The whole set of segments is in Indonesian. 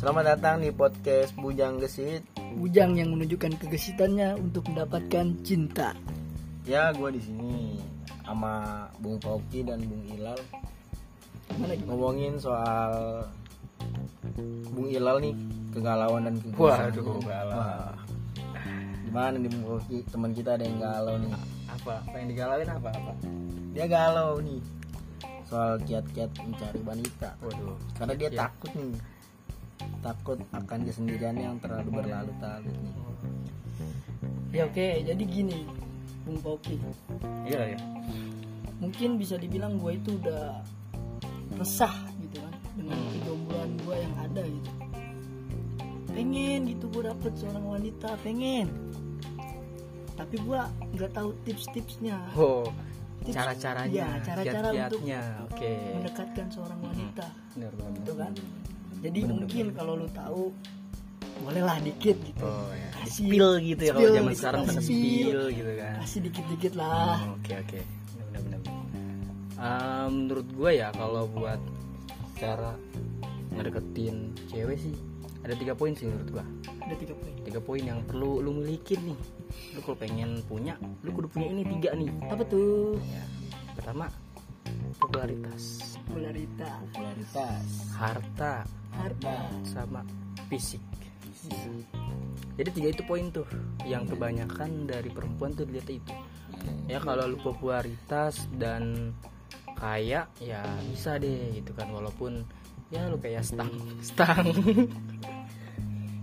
Selamat datang di podcast Bujang Gesit. Bujang yang menunjukkan kegesitannya untuk mendapatkan cinta. Ya, gue di sini sama Bung Pauki dan Bung Ilal Mana gitu? ngomongin soal Bung Ilal nih kegalauan dan kegelisahan. Waduh, galau. Wah. Gimana nih Bung Pauki? Teman kita ada yang galau nih. apa apa yang digalauin apa apa Dia galau nih soal kiat-kiat mencari wanita. waduh Karena dia Kiat. takut nih. Takut akan kesendiriannya yang terlalu berlalu-lalu nih. Ya oke, jadi gini, Bung Pauki. iya ya Mungkin bisa dibilang gue itu udah resah gitu kan dengan Hmm. kejombloan gue yang ada gitu. Pengen gitu gue dapet seorang wanita, pengen. Tapi gue nggak tahu tips-tipsnya. oh Tips- cara caranya Iya, cara-cara untuk oke. mendekatkan seorang wanita, benar benar gitu kan. Jadi mungkin kalau lu tahu, bolehlah dikit gitu. oh ya Kasih spill gitu ya kalau zaman sekarang pada spill. gitu kan. Kasih dikit-dikit lah. Oh, oke oke. Benar benar Ah, menurut gue ya kalau buat cara ngedeketin cewek sih ada tiga poin sih menurut gua. Ada tiga poin. tiga poin yang perlu lu milikin nih. Lu kalau pengen punya lu kudu punya ini tiga nih. Apa tuh? ya. Pertama popularitas. Popularitas, Popularitas. harta. Harta, sama fisik. Jadi tiga itu poin tuh. Yang kebanyakan dari perempuan tuh dilihat itu. Ya kalau lu popularitas dan kaya ya bisa deh gitu kan. Walaupun ya lu kayak stang. Stang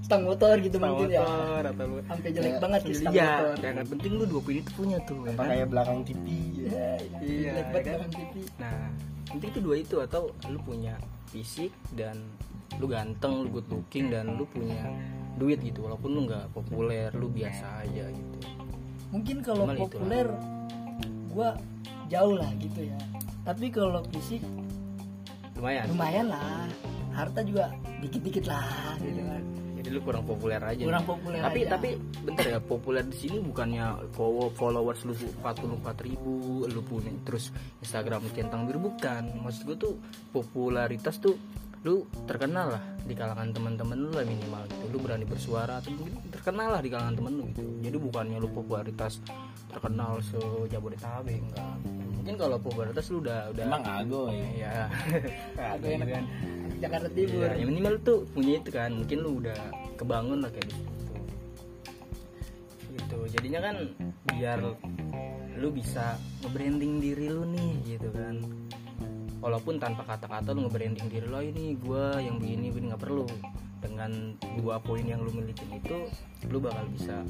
stang motor gitu stang mungkin ya. motor atau lu Sampai jelek Ya, banget ya stang iya motor. yang penting lu dua poin itu punya tuh ya Apa kan? kayak belakang TV Iya, Iya, jelek banget kan? belakang TV. Nah, penting itu dua itu atau lu punya fisik dan lu ganteng, lu good looking dan lu punya duit gitu walaupun lu nggak populer, lu biasa aja gitu. Mungkin kalau Cuman itulah. populer gua jauh lah gitu ya. Tapi kalau fisik Lumayan. lumayan lah. Harta juga dikit-dikit lah gitu kan. Jadi lu kurang populer aja. Kurang nih. populer tapi aja. tapi bentar ya, populer di sini bukannya follow- followers lu 44 ribu, lu punya terus Instagram centang biru bukan. Maksud gue tuh popularitas tuh lu terkenal lah di kalangan teman-teman lu lah minimal gitu. Lu berani bersuara atau mungkin terkenal lah di kalangan temen lu gitu. Jadi bukannya lu popularitas terkenal se Jabodetabek enggak. Mungkin kalau popularitas lu udah udah Emang ago ya. ya Ada yang kan. Jakarta Timur. ya, yang minimal tuh punya itu kan. Mungkin lu udah kebangun lah kayak gitu. Gitu. Jadinya kan biar lu bisa nge-branding diri lu nih gitu kan walaupun tanpa kata-kata lu nge-branding diri lo ini gua yang begini begini nggak perlu. Dengan dua poin yang lu milikin itu lu bakal bisa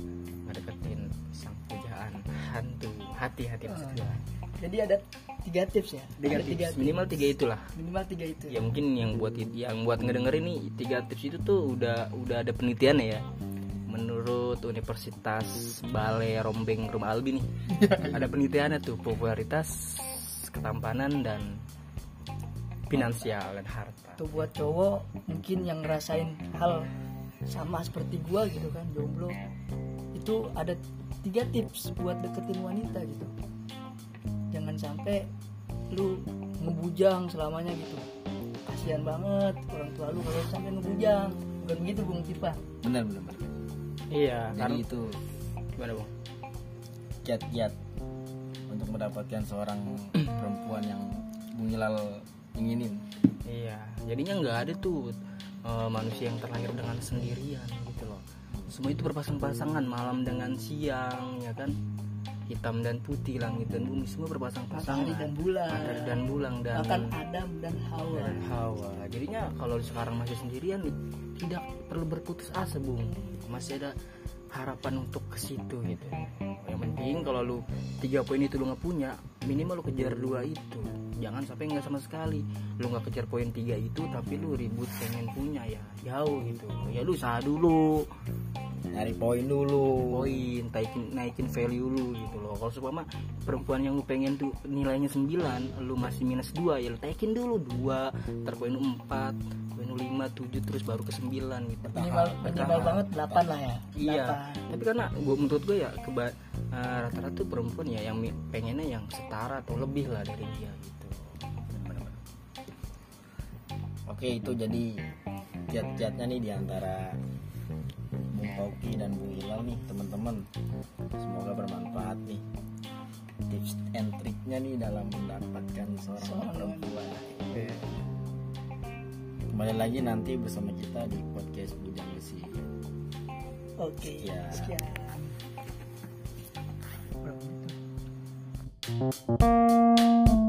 ngedeketin sang pujaan hantu. Hati-hati maksud gua Jadi ada tiga tips ya. tiga ada tips. minimal tiga itulah. Minimal tiga itu. ya mungkin yang buat yang buat ngedenger ini tiga tips itu tuh udah udah ada penelitiannya ya. Menurut Universitas Balai Rombeng Rumah Albi nih ada penelitiannya tuh popularitas ketampanan dan finansial dan harta. Tuh buat cowok mungkin yang ngerasain hal sama seperti gua gitu kan jomblo. Itu ada tiga tips buat deketin wanita gitu. Jangan sampai lu ngebujang selamanya gitu. Kasihan banget orang tua lu kalau sampai ngebujang. Bukan begitu bung Tipa Benar benar. benar. iya Jadi karena itu gimana bang kiat-kiat untuk mendapatkan seorang perempuan yang Bung Hilal inginin. Iya, jadinya nggak ada tuh eh, manusia yang terlahir dengan sendirian gitu loh. Semua itu berpasang-pasangan malam dengan siang, ya kan? Hitam dan putih, langit dan bumi semua berpasang-pasangan. matahari dan bulan Matahari dan bulan dan bahkan Adam dan Hawa dan Hawa. Jadinya kalau sekarang masih sendirian nih, tidak perlu berputus asa, Bung. Masih ada harapan untuk ke situ gitu. Yang penting kalau lu tiga poin itu lu nggak punya, minimal lu kejar dua itu. Jangan sampai nggak sama sekali. Lu nggak kejar poin tiga itu, tapi lu ribut pengen punya ya jauh gitu. Ya lu usaha dulu, Nyari poin dulu. poin, naikin naikin value lu gitu loh. Kalau seumpama perempuan yang lu pengen tuh nilainya 9, lu masih minus 2 ya lu naikin dulu 2, ntar poin lu 4, lu 5, 7 terus baru ke 9 gitu. minimal minimal banget 8 lah ya Iya. 8. Tapi karena gua menurut gue ya keba eh, rata-rata tuh perempuan ya yang pengennya yang setara atau lebih lah dari dia gitu. Oke itu jadi kiat-kiatnya nih di antara Bung Hoki dan Bung Ilal nih teman-teman semoga bermanfaat nih tips and triknya nih dalam mendapatkan seorang perempuan kembali lagi nanti bersama kita di podcast Bujang Besi. Oke Sekian. sekian. Thank